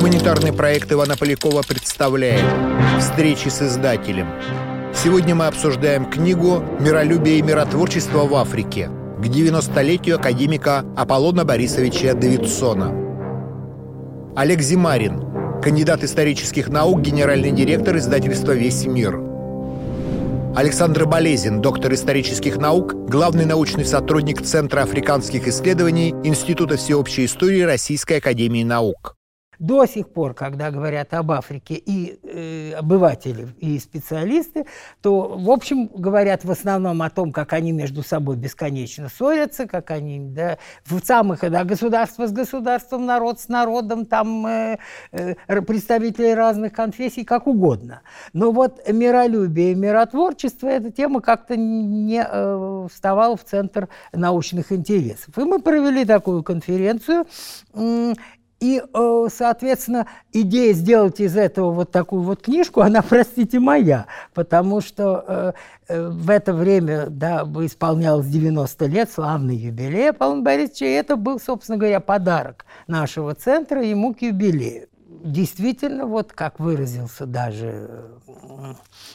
Гуманитарный проект Ивана Полякова представляет «Встречи с издателем». Сегодня мы обсуждаем книгу «Миролюбие и миротворчество в Африке» к 90-летию академика Аполлона Борисовича Давидсона. Олег Зимарин, кандидат исторических наук, генеральный директор издательства «Весь мир». Александр Болезин, доктор исторических наук, главный научный сотрудник Центра африканских исследований Института всеобщей истории Российской академии наук. До сих пор, когда говорят об Африке и э, обыватели, и специалисты, то, в общем, говорят в основном о том, как они между собой бесконечно ссорятся, как они, да, в самых, да, государство с государством, народ с народом, там э, э, представители разных конфессий, как угодно. Но вот миролюбие миротворчество, эта тема как-то не э, вставала в центр научных интересов. И мы провели такую конференцию, и, э, соответственно, идея сделать из этого вот такую вот книжку, она, простите, моя, потому что э, э, в это время, да, исполнялось 90 лет, славный юбилей Павла Борисовича, и это был, собственно говоря, подарок нашего центра ему к юбилею действительно, вот как выразился даже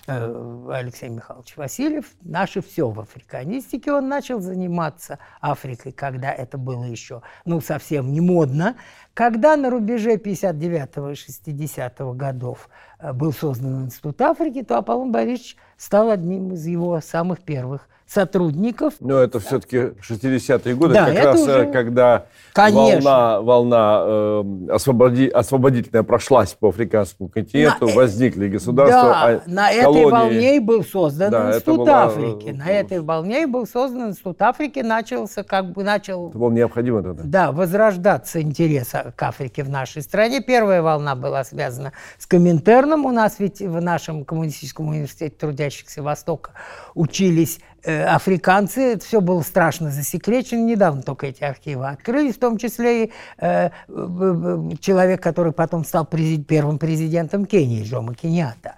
э, Алексей Михайлович Васильев, наше все в африканистике. Он начал заниматься Африкой, когда это было еще, ну, совсем не модно. Когда на рубеже 59 и 60 годов э, был создан Институт Африки, то Аполлон Борисович стал одним из его самых первых сотрудников. Но это все-таки 60-е годы, да, как раз уже... Э, когда Конечно. волна, волна э, освободи, освободительная прошлась по африканскому континенту, на, э, возникли государства. Да, а на колонии... этой волне был создан да, Институт была... Африки. На этой волне был создан Институт Африки, начался как бы начал... Это было необходимо тогда. Да, возрождаться интерес к Африке в нашей стране. Первая волна была связана с Коминтерном. У нас ведь в нашем коммунистическом университете трудящихся Востока учились Э, африканцы, это все было страшно засекречено, недавно только эти архивы открылись, в том числе и э, человек, который потом стал президент, первым президентом Кении, Джома Кеньята.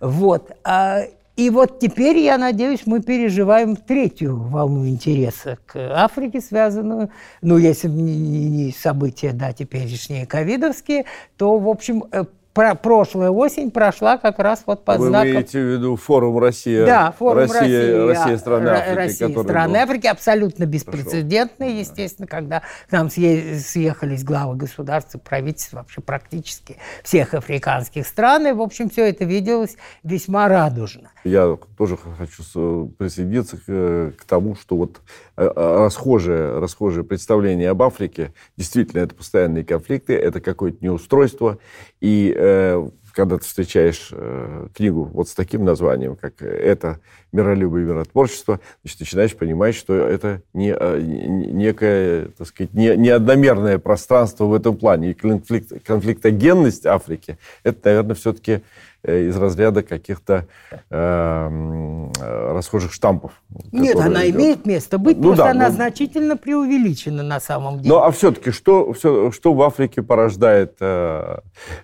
Вот. А, и вот теперь, я надеюсь, мы переживаем третью волну интереса к Африке, связанную, ну, если не, не события, да, теперешние ковидовские, то, в общем, э, про прошлая осень прошла как раз вот под Вы знаком... Вы имеете в виду форум Россия? Да, форум Россия, Россия, Россия страны Африки. Россия, страны Африки, абсолютно беспрецедентный, Прошел. естественно, когда к нам съехались главы государств и правительств вообще практически всех африканских стран, и, в общем, все это виделось весьма радужно. Я тоже хочу присоединиться к, к тому, что вот э, э, расхожее, расхожее представление об Африке, действительно, это постоянные конфликты, это какое-то неустройство, и э, когда ты встречаешь э, книгу вот с таким названием, как «Это миролюбие и миротворчество», значит, начинаешь понимать, что это не, э, некое, так сказать, не, не одномерное пространство в этом плане. И конфликт, конфликтогенность Африки, это, наверное, все-таки из разряда каких-то э, расхожих штампов. Нет, она идет. имеет место быть, ну, просто да, она но... значительно преувеличена на самом деле. Ну, а все-таки что, все, что в Африке порождает э,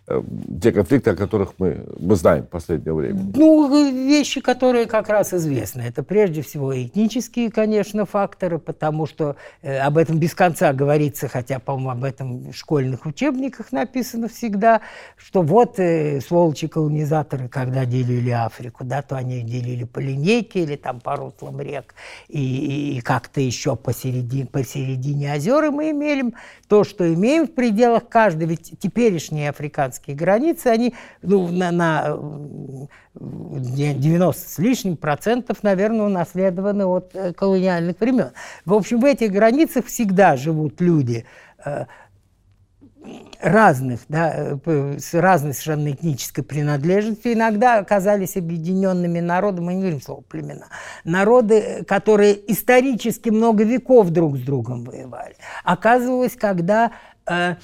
э, те конфликты, о которых мы, мы знаем в последнее время? Ну, вещи, которые как раз известны. Это прежде всего этнические, конечно, факторы, потому что э, об этом без конца говорится, хотя, по-моему, об этом в школьных учебниках написано всегда, что вот э, сволочи колонизаторы колонизаторы, когда делили Африку, да, то они делили по линейке или там по руслам рек и, и как-то еще посередине, посередине озер. Мы имеем то, что имеем в пределах каждой. Ведь теперешние африканские границы, они ну, на, на 90 с лишним процентов, наверное, унаследованы от э, колониальных времен. В общем, в этих границах всегда живут люди, э, разных, да, э, с разной совершенно этнической принадлежностью, иногда оказались объединенными народами, мы не говорим слово племена, народы, которые исторически много веков друг с другом воевали. Оказывалось, когда э,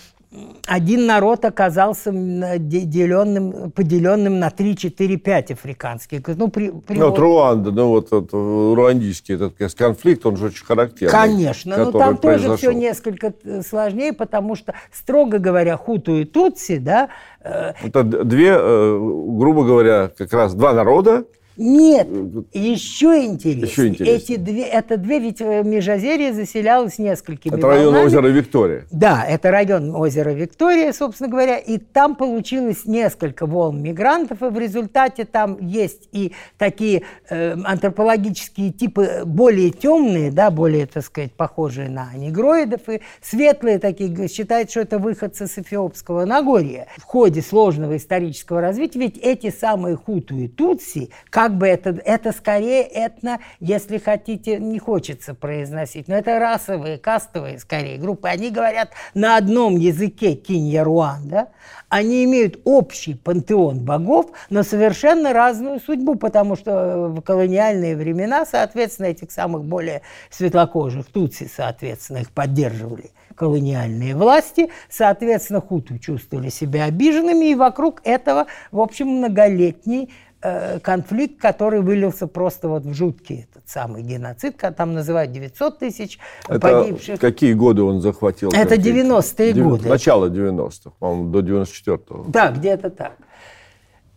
один народ оказался деленным, поделенным на 3, 4, 5 африканских. Ну, при, при... ну вот Руанда, ну вот этот, руандийский этот конфликт, он же очень характерный. Конечно, но там произошел. тоже все несколько э, сложнее, потому что, строго говоря, хуту и тутси, да... Э, Это две, э, грубо говоря, как раз два народа, Нет, еще интереснее. Еще интереснее. Эти две, это две, ведь э, Межозерье заселялось несколькими Это район волнами. озера Виктория. Да, это район озера Виктория, собственно говоря, и там получилось несколько волн мигрантов, и в результате там есть и такие э, антропологические типы более темные, да, более, так сказать, похожие на негроидов, и светлые такие, считают, что это выходцы с Эфиопского Нагорья. В ходе сложного исторического развития, ведь эти самые хуту и тутси, как бы это, это скорее этно, если хотите, не хочется произносить, но это расовые, кастовые скорее группы, они говорят на одном языке киньяруан, да, они имеют общий пантеон богов, но совершенно разную судьбу, потому что в колониальные времена, соответственно, этих самых более светлокожих тутси, соответственно, их поддерживали колониальные власти, соответственно, хуту чувствовали себя обиженными, и вокруг этого, в общем, многолетний э, конфликт, который вылился просто вот в жуткий этот самый геноцид, как там называют 900 тысяч Это погибших. какие годы он захватил? Это конфликт? 90-е Дев- годы. Начало 90-х, по-моему, до 94-го. Да, где-то так.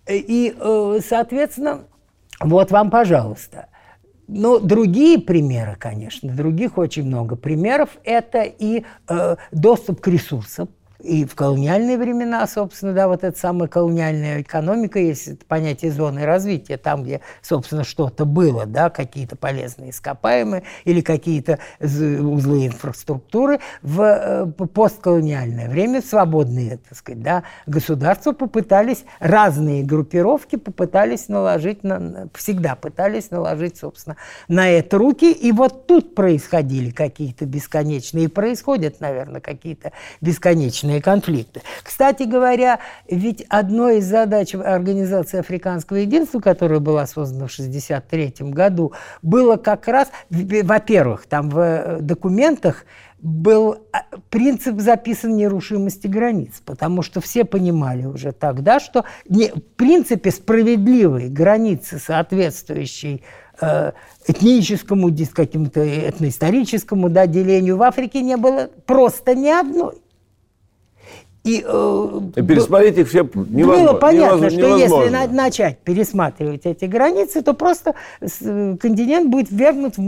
И, э, соответственно, вот вам, пожалуйста. Но другие примеры, конечно, других очень много примеров, это и э, доступ к ресурсам. И в колониальные времена, собственно, да, вот эта самая колониальная экономика, есть понятие зоны развития, там, где, собственно, что-то было, да, какие-то полезные ископаемые или какие-то узлы инфраструктуры. В э, постколониальное время свободные, так сказать, да, государства попытались, разные группировки попытались наложить, на, на- всегда пытались наложить, собственно, на это руки. И вот тут происходили какие-то бесконечные, и происходят, наверное, какие-то бесконечные конфликты. Кстати говоря, ведь одной из задач Организации Африканского единства, которая была создана в 1963 году, было как раз, во-первых, там в э, документах был а, принцип записан нерушимости границ, потому что все понимали уже тогда, что не, в принципе справедливые границы, соответствующие э, этническому, дис- какому-то этноисторическому да, делению в Африке не было просто ни одной. И, э, И пересмотреть их все невозможно. было понятно, невозможно- что если на- начать пересматривать эти границы, то просто континент будет ввергнут в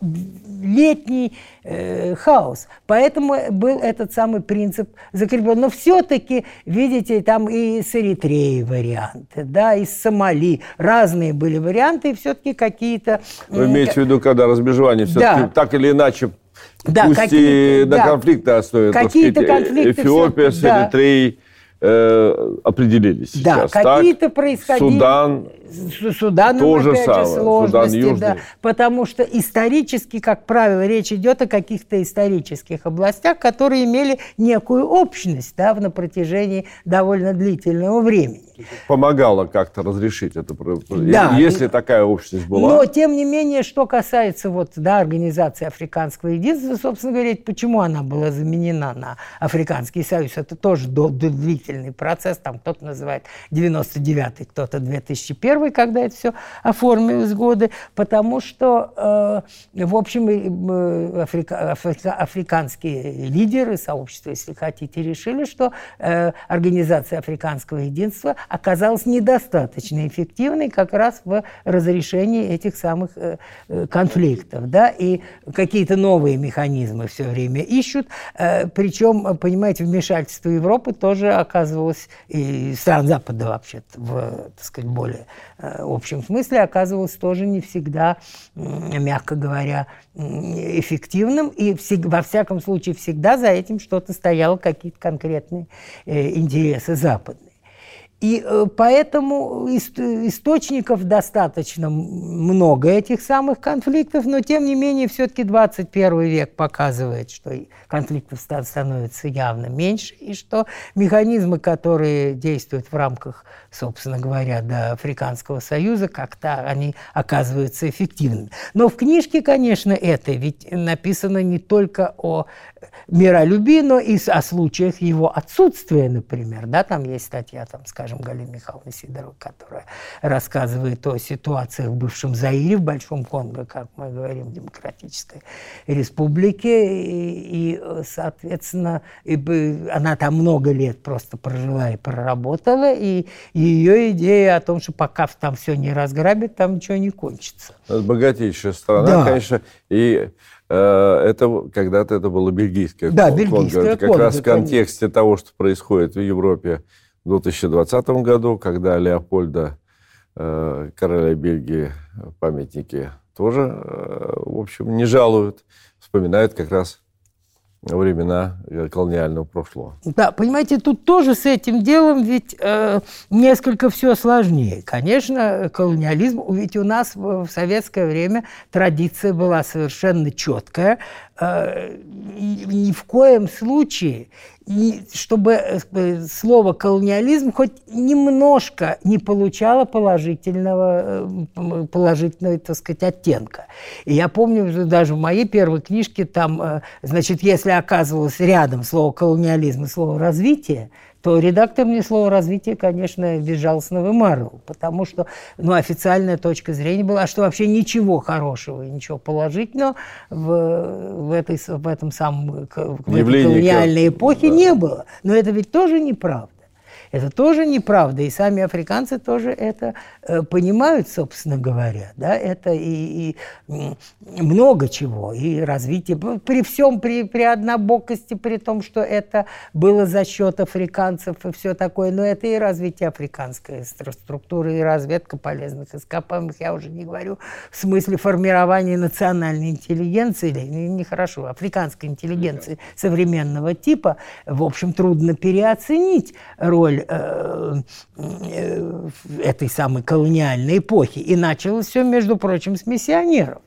многолетний э, хаос. Поэтому был этот самый принцип закреплен. Но все-таки, видите, там и с Эритреей варианты, да, и с Сомали разные были варианты, и все-таки какие-то... Вы имеете в виду, когда разбежевание все-таки Да. так или иначе, Да, пусть и какие-то- до да. конфликта так Какие-то сказать, конфликты Эфиопия всё- с да. Эритреей э, определились Да, сейчас. какие-то происходили... Судан, С Суданом, То же опять самое. же, Судан сложности, Южный. да, потому что исторически, как правило, речь идет о каких-то исторических областях, которые имели некую общность да, на протяжении довольно длительного времени. помогала как-то разрешить это. Да. Если такая общность была. Но, тем не менее, что касается вот, да, Организации Африканского единства, собственно говоря, почему она была заменена на Африканский союз, это тоже длительный процесс, там кто-то называет 99-й, кто-то 2001 когда это все оформилось годы, потому что, э, в общем, э, африка- африка- африканские лидеры, сообщества, если хотите, решили, что э, Организация Африканского единства оказалась недостаточно эффективной как раз в разрешении этих самых э, э, конфликтов, да, и какие-то новые механизмы все время ищут, э, причем, понимаете, вмешательство Европы тоже оказывалось, и стран Запада вообще в, так сказать, более общем смысле оказывалось тоже не всегда, мягко говоря, эффективным, и во всяком случае всегда за этим что-то стояло, какие-то конкретные э, интересы западные. И э, поэтому ист- источников достаточно много этих самых конфликтов, но тем не менее все-таки 21 век показывает, что конфликтов ста- становится явно меньше, и что механизмы, которые действуют в рамках, собственно говоря, до Африканского союза, как-то они оказываются эффективными. Но в книжке, конечно, это ведь написано не только о миролюбии, но и о случаях его отсутствия, например. Да, там есть статья, там, скажем, скажем, Галины Михайловны Сидоровой, которая рассказывает о ситуации в бывшем Заире, в Большом Конго, как мы говорим, Демократической Республике. И, и соответственно, и, она там много лет просто прожила и проработала, и, и ее идея о том, что пока там все не разграбит, там ничего не кончится. Это богатейшая страна, да. конечно, и э, это когда-то это было бельгийское да, Конго. Бельгийское это как Конго, раз в контексте конечно. того, что происходит в Европе в 2020 году, когда Леопольда, э, короля Бельгии, памятники тоже, э, в общем, не жалуют, вспоминают как раз времена э, колониального прошлого. Да, понимаете, тут тоже с этим делом ведь э, несколько все сложнее. Конечно, колониализм, ведь у нас в советское время традиция была совершенно четкая. Э, ни в коем случае и чтобы э, слово колониализм хоть немножко не получало положительного, э, положительного, так сказать, оттенка. И я помню даже в моей первой книжке там, э, значит, если оказывалось рядом слово колониализм и слово развитие, то редактор мне слово развитие, конечно, безжалостно вымарывал, потому что ну, официальная точка зрения была, что вообще ничего хорошего и ничего положительного в, в, этой, в этом самом в этой колониальной эпохе да. не было. Но это ведь тоже неправда. Это тоже неправда, и сами африканцы тоже это э, понимают, собственно говоря. Да? Это и, и много чего, и развитие. При всем, при, при однобокости, при том, что это было за счет африканцев и все такое, но это и развитие африканской структуры, и разведка полезных ископаемых, я уже не говорю в смысле формирования национальной интеллигенции, или нехорошо, африканской интеллигенции современного типа, в общем, трудно переоценить роль этой самой колониальной эпохи. И началось все, между прочим, с миссионеров.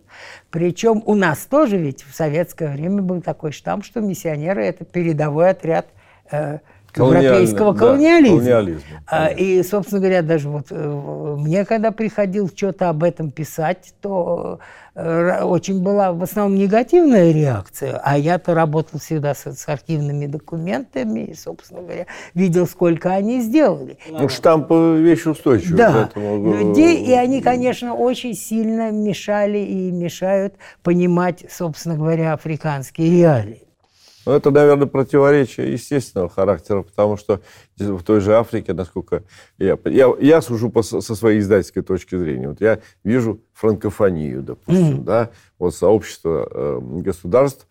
Причем у нас тоже ведь в советское время был такой штамп, что миссионеры – это передовой отряд э, европейского колониализма. Да, колониализма а, и, собственно говоря, даже вот э, мне, когда приходил что-то об этом писать, то э, очень была в основном негативная реакция, а я-то работал всегда с, с архивными документами и, собственно говоря, видел, сколько они сделали. Ну, штамп вещь устойчивая. Да, поэтому... людей, и они, конечно, очень сильно мешали и мешают понимать, собственно говоря, африканские реалии. Но это, наверное, противоречие естественного характера, потому что в той же Африке, насколько я... Я, я сужу по, со своей издательской точки зрения. Вот я вижу франкофонию, допустим, mm-hmm. да, вот сообщество э, государств,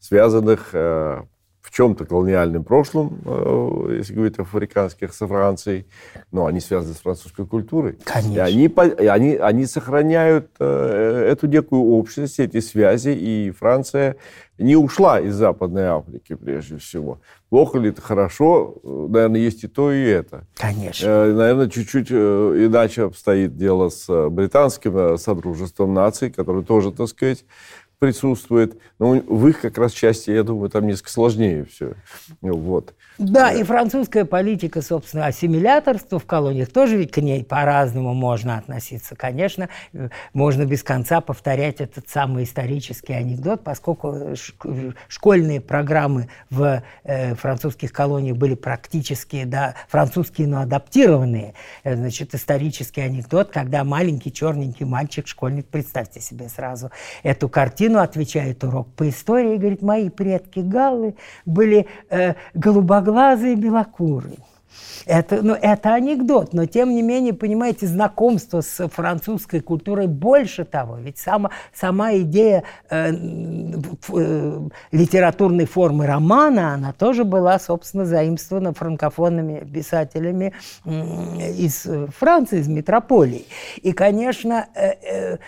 связанных э, в чем-то колониальным прошлым, э, если говорить о африканских, со Францией, но они связаны с французской культурой. Конечно. И они, и они, они сохраняют э, эту некую общность, эти связи, и Франция не ушла из Западной Африки, прежде всего. Плохо ли это, хорошо, наверное, есть и то, и это. Конечно. Э, наверное, чуть-чуть иначе обстоит дело с британским Содружеством наций, которое тоже, так сказать, присутствует. Но в их как раз части, я думаю, там несколько сложнее все. Вот. Да, и французская политика, собственно, ассимиляторства в колониях, тоже ведь к ней по-разному можно относиться. Конечно, можно без конца повторять этот самый исторический анекдот, поскольку школьные программы в э, французских колониях были практически да, французские, но адаптированные. Э, значит, исторический анекдот, когда маленький черненький мальчик, школьник, представьте себе сразу эту картину, отвечает урок по истории, говорит, мои предки галлы были э, голубоглазые белокурый. Это, ну, это анекдот, но тем не менее, понимаете, знакомство с французской культурой больше того. Ведь сама, сама идея э, э, литературной формы романа, она тоже была, собственно, заимствована франкофонными писателями э, из Франции, из метрополии. И, конечно, э, э,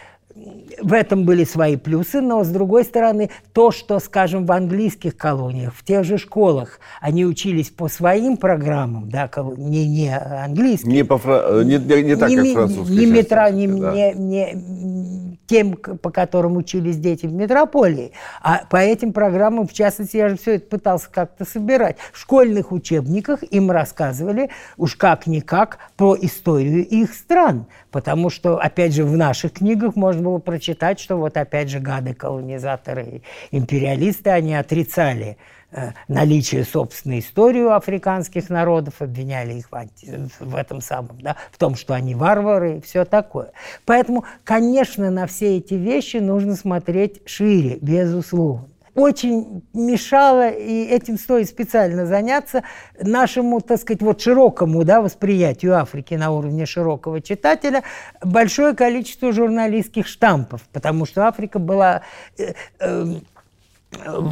в этом были свои плюсы, но с другой стороны, то, что, скажем, в английских колониях, в тех же школах, они учились по своим программам, да, не, не английским. Не, по, не, не, не так, не, как французский. Не, метро, не, да. не, не тем, по которым учились дети в метрополии, а по этим программам, в частности, я же все это пытался как-то собирать. В школьных учебниках им рассказывали уж как-никак про историю их стран, потому что, опять же, в наших книгах можно было прочитать, что вот опять же гады колонизаторы и империалисты, они отрицали наличие собственной истории у африканских народов, обвиняли их в, анти, в этом самом, да, в том, что они варвары и все такое. Поэтому, конечно, на все эти вещи нужно смотреть шире, безусловно очень мешало, и этим стоит специально заняться, нашему, так сказать, вот широкому да, восприятию Африки на уровне широкого читателя большое количество журналистских штампов, потому что Африка была э, э,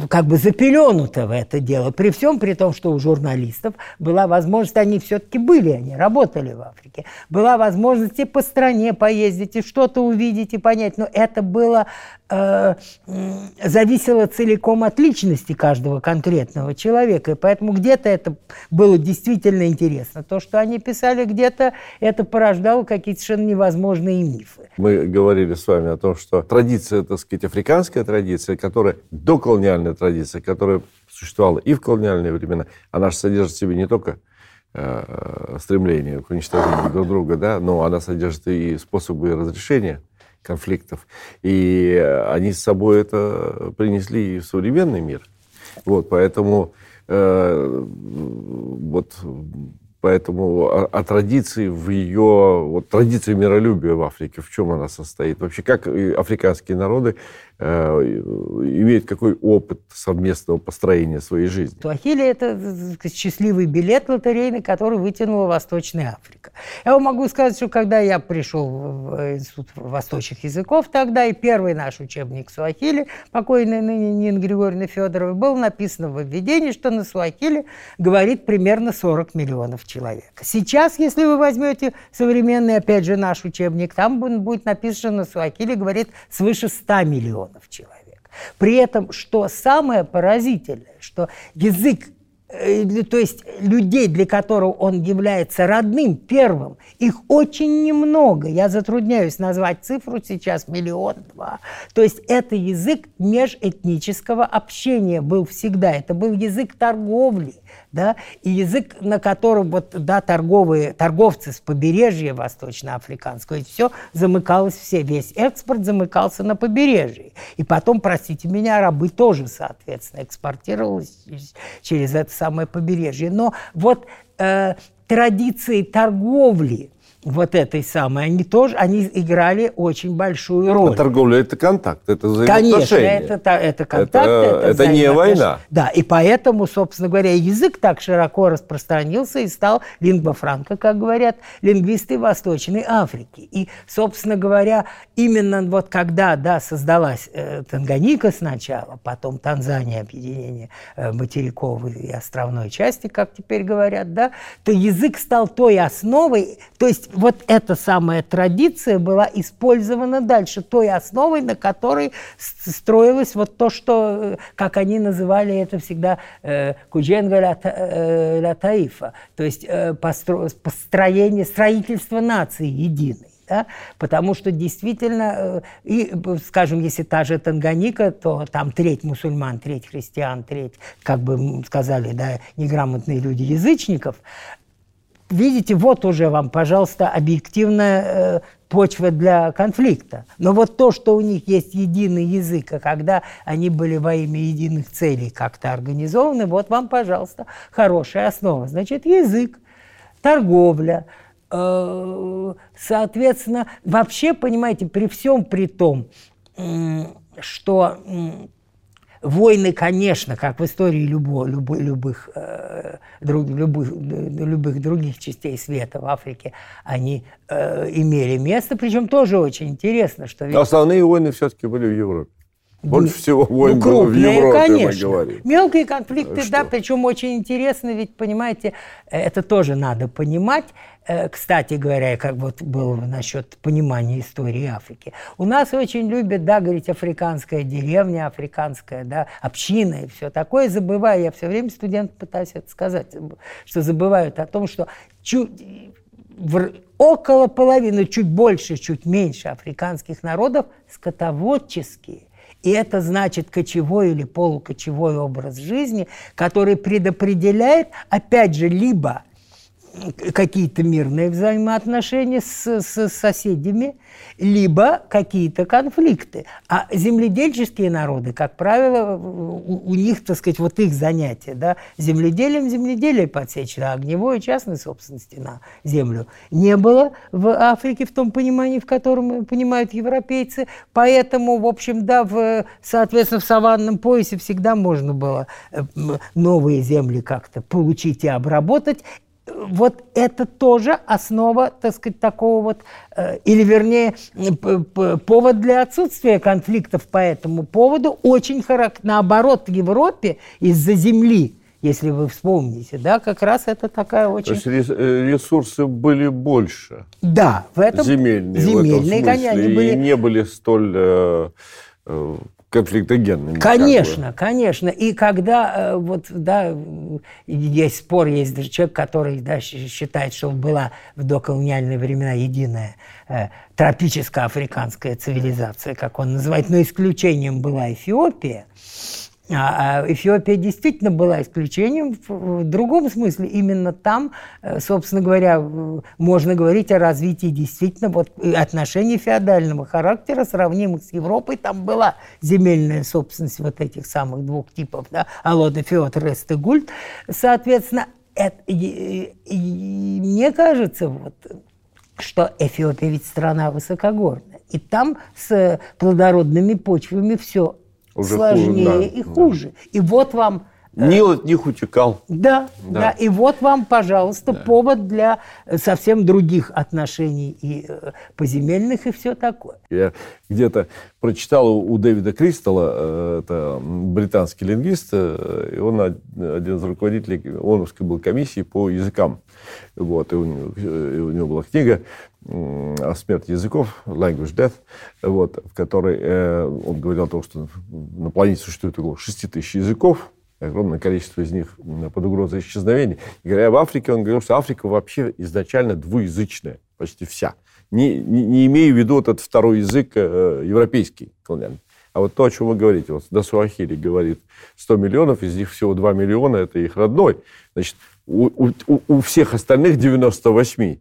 как бы запеленута в это дело, при всем при том, что у журналистов была возможность, они все-таки были, они работали в Африке, была возможность и по стране поездить, и что-то увидеть, и понять, но это было э, зависело целиком от личности каждого конкретного человека. И поэтому где-то это было действительно интересно. То, что они писали, где-то это порождало какие-то совершенно невозможные мифы. Мы говорили с вами о том, что традиция, так сказать, африканская традиция, которая доколониальная традиция, которая существовала и в колониальные времена, она же содержит в себе не только э, стремление к уничтожению друг друга, да, но она содержит и способы разрешения конфликтов. И они с собой это принесли и в современный мир. Вот, поэтому э, вот Поэтому о, о традиции в ее... Вот традиция миролюбия в Африке, в чем она состоит? Вообще, как африканские народы Э, имеют какой опыт совместного построения своей жизни. Суахили – это счастливый билет лотерейный, который вытянула Восточная Африка. Я вам могу сказать, что когда я пришел в Институт восточных языков тогда, и первый наш учебник Суахили, покойный ныне Нина Григорьевна Федорова, был написано в введении, что на Суахили говорит примерно 40 миллионов человек. Сейчас, если вы возьмете современный, опять же, наш учебник, там будет написано, Суахили говорит свыше 100 миллионов человек. При этом, что самое поразительное, что язык то есть людей, для которого он является родным, первым, их очень немного. Я затрудняюсь назвать цифру сейчас миллион-два. То есть это язык межэтнического общения был всегда. Это был язык торговли да, и язык, на котором вот, да, торговые, торговцы с побережья восточноафриканского, и все замыкалось все, весь экспорт замыкался на побережье. И потом, простите меня, рабы тоже, соответственно, экспортировались через это самое побережье. Но вот э, традиции торговли, вот этой самой, они тоже, они играли очень большую роль. А торговля – это контакт, это взаимоотношения. Конечно, это, это контакт, это, это, это не война. Да, и поэтому, собственно говоря, язык так широко распространился и стал лингва франка, как говорят лингвисты Восточной Африки. И, собственно говоря, именно вот когда, да, создалась э, Танганика сначала, потом Танзания, объединение э, материковой и островной части, как теперь говорят, да, то язык стал той основой, то есть вот эта самая традиция была использована дальше, той основой, на которой строилось вот то, что, э, как они называли это всегда, э, кудженга ля таифа, то есть э, построение, строительство нации единой. Да? Потому что действительно, и, скажем, если та же Танганика, то там треть мусульман, треть христиан, треть, как бы сказали, да, неграмотные люди язычников видите, вот уже вам, пожалуйста, объективная э, почва для конфликта. Но вот то, что у них есть единый язык, а когда они были во имя единых целей как-то организованы, вот вам, пожалуйста, хорошая основа. Значит, язык, торговля, э, соответственно, вообще, понимаете, при всем при том, э, что Войны, конечно, как в истории любо, любо, любых, э, друг, любых, любых других частей света в Африке, они э, имели место. Причем тоже очень интересно, что... Ведь... Основные войны все-таки были в Европе. Больше всего войн ну, было в Европе, конечно. мы говорим. Мелкие конфликты, Что? да, причем очень интересно, ведь, понимаете, это тоже надо понимать. Э, кстати говоря, как вот было насчет понимания истории Африки. У нас очень любят, да, говорить африканская деревня, африканская, да, община и все такое. Забывая, я все время студентам пытаюсь это сказать, что забывают о том, что чуть в, около половины, чуть больше, чуть меньше африканских народов скотоводческие. И это значит кочевой или полукочевой образ жизни, который предопределяет, опять же, либо какие-то мирные взаимоотношения с, с соседями, либо какие-то конфликты. А земледельческие народы, как правило, у, у них, так сказать, вот их занятие, да, земледелием земледелие подсечено, а огневой частной собственности на землю не было в Африке в том понимании, в котором понимают европейцы. Поэтому, в общем, да, в, соответственно, в саванном поясе всегда можно было э, новые земли как-то получить и обработать вот это тоже основа, так сказать, такого вот, э, или вернее, повод для отсутствия конфликтов по этому поводу. Очень характерно. Наоборот, в Европе из-за земли, если вы вспомните, да, как раз это такая очень... То есть э, ресурсы были больше. Да, в этом... Земельные, земельные, в этом смысле, конечно, они были... и не были столь... Конфликтогенными. Конечно, как бы. конечно. И когда э, вот, да, есть спор, есть даже человек, который да, считает, что была в доколониальные времена единая э, тропическая африканская цивилизация, как он называет, но исключением была Эфиопия. А, а Эфиопия действительно была исключением в другом смысле. Именно там, э, собственно говоря, можно говорить о развитии действительно вот отношений феодального характера, сравнимых с Европой. Там была земельная собственность вот этих самых двух типов, да, Алода, Феод, Рест и Гульт. Соответственно, это, и, и, мне кажется, вот, что Эфиопия ведь страна высокогорная. И там с плодородными почвами все уже сложнее хуже, да, и хуже. Да. И вот вам Э, Нил от них утекал. Да, да, да. И вот вам, пожалуйста, да. повод для э, совсем других отношений и э, поземельных, и все такое. Я где-то прочитал у Дэвида Кристалла, это британский лингвист, и он один из руководителей ОНовской был комиссии по языкам. Вот, и у него, и у него была книга о смерти языков, Language Death, вот, в которой э, он говорил о том, что на планете существует около 6 тысяч языков, огромное количество из них под угрозой исчезновения. И говоря об Африке, он говорил, что Африка вообще изначально двуязычная, почти вся. Не, не, не имея в виду этот второй язык э, европейский колониальный. А вот то, о чем вы говорите, вот Дасуахили говорит 100 миллионов, из них всего 2 миллиона, это их родной. Значит, у, у, у всех остальных 98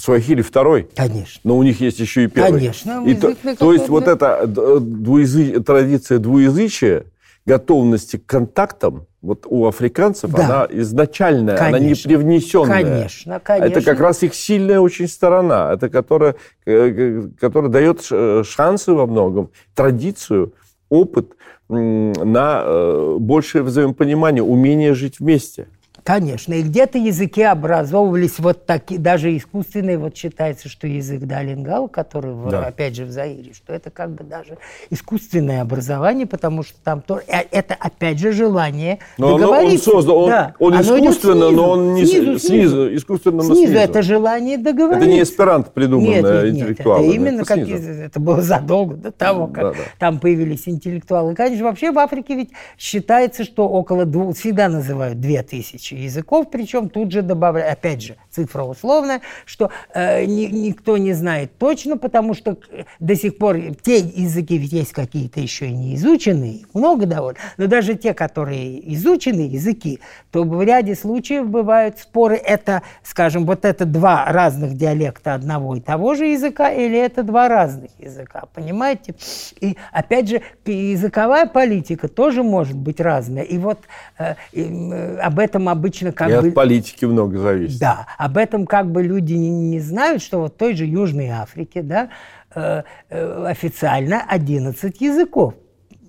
Суахили второй. Конечно. Но у них есть еще и первый. Конечно. И то, то есть вот эта двуязы... традиция двуязычия, готовности к контактам вот у африканцев да. она изначальная, конечно. она не привнесенная. Конечно, конечно. Это как раз их сильная очень сторона, это которая, э, которая дает шансы во многом, традицию, опыт на э, большее взаимопонимание, умение жить вместе. Конечно, и где-то языки образовывались вот такие, даже искусственные, вот считается, что язык Далингал, который, да. опять же, в Заире, что это как бы даже искусственное образование, потому что там то, э, это, опять же, желание но договориться. Он, он создал, он, да. он искусственно, снизу, но он не снизу, снизу, искусственно, снизу. снизу. это желание договориться. Это не эсперант придуманное нет, нет. Нет, это именно это, как, это было задолго до того, как да, да. там появились интеллектуалы. Конечно, вообще в Африке ведь считается, что около двух, всегда называют две тысячи тысячи языков, причем тут же добавляю, опять же, цифра условная, что э, ни, никто не знает точно, потому что до сих пор те языки ведь есть какие-то еще и не изученные, много довольно, но даже те, которые изучены языки, то в ряде случаев бывают споры, это, скажем, вот это два разных диалекта одного и того же языка или это два разных языка, понимаете? И опять же, языковая политика тоже может быть разная. И вот э, э, об этом обычно как и бы... от политики много зависит. Да, об этом как бы люди не, не знают, что вот в той же Южной Африке, да, э, э, официально 11 языков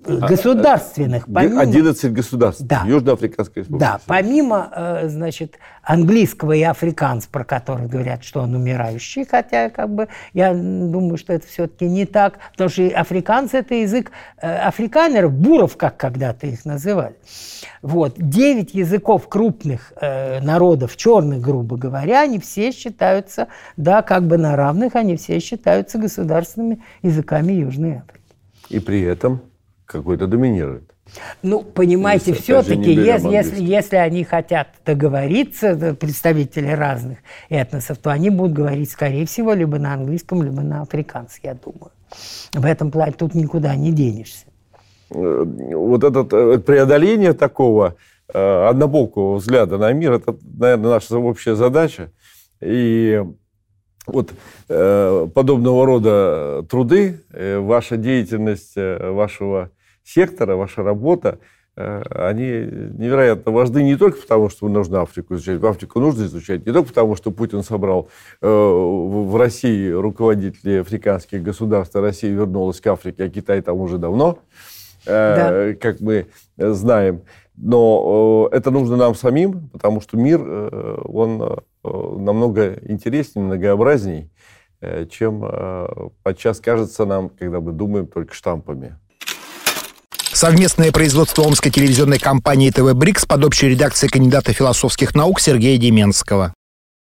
государственных. Помимо, 11 государств. Да. Южноафриканская республика. Да, помимо, э, значит, английского и африканс, про который говорят, что он умирающий, хотя, как бы, я думаю, что это все-таки не так, потому что африканцы – это язык э, африканеров, буров, как когда-то их называли. Вот. Девять языков крупных э, народов, черных, грубо говоря, они все считаются, да, как бы на равных, они все считаются государственными языками Южной Африки. И при этом какой-то доминирует. Ну, понимаете, все-таки, если, если, если они хотят договориться, представители разных этносов, то они будут говорить, скорее всего, либо на английском, либо на африканском, я думаю. В этом плане тут никуда не денешься. Э, вот это э, преодоление такого э, однобокого взгляда на мир. Это, наверное, наша общая задача. И вот подобного рода труды, ваша деятельность вашего сектора, ваша работа, э, они невероятно важны не только потому, что нужно Африку изучать, Африку нужно изучать, не только потому, что Путин собрал э, в России руководителей африканских государств, а Россия вернулась к Африке, а Китай там уже давно, э, да. как мы знаем. Но это нужно нам самим, потому что мир, он намного интереснее, многообразней, чем подчас кажется нам, когда мы думаем только штампами. Совместное производство Омской телевизионной компании ТВ «Брикс» под общей редакцией кандидата философских наук Сергея Деменского.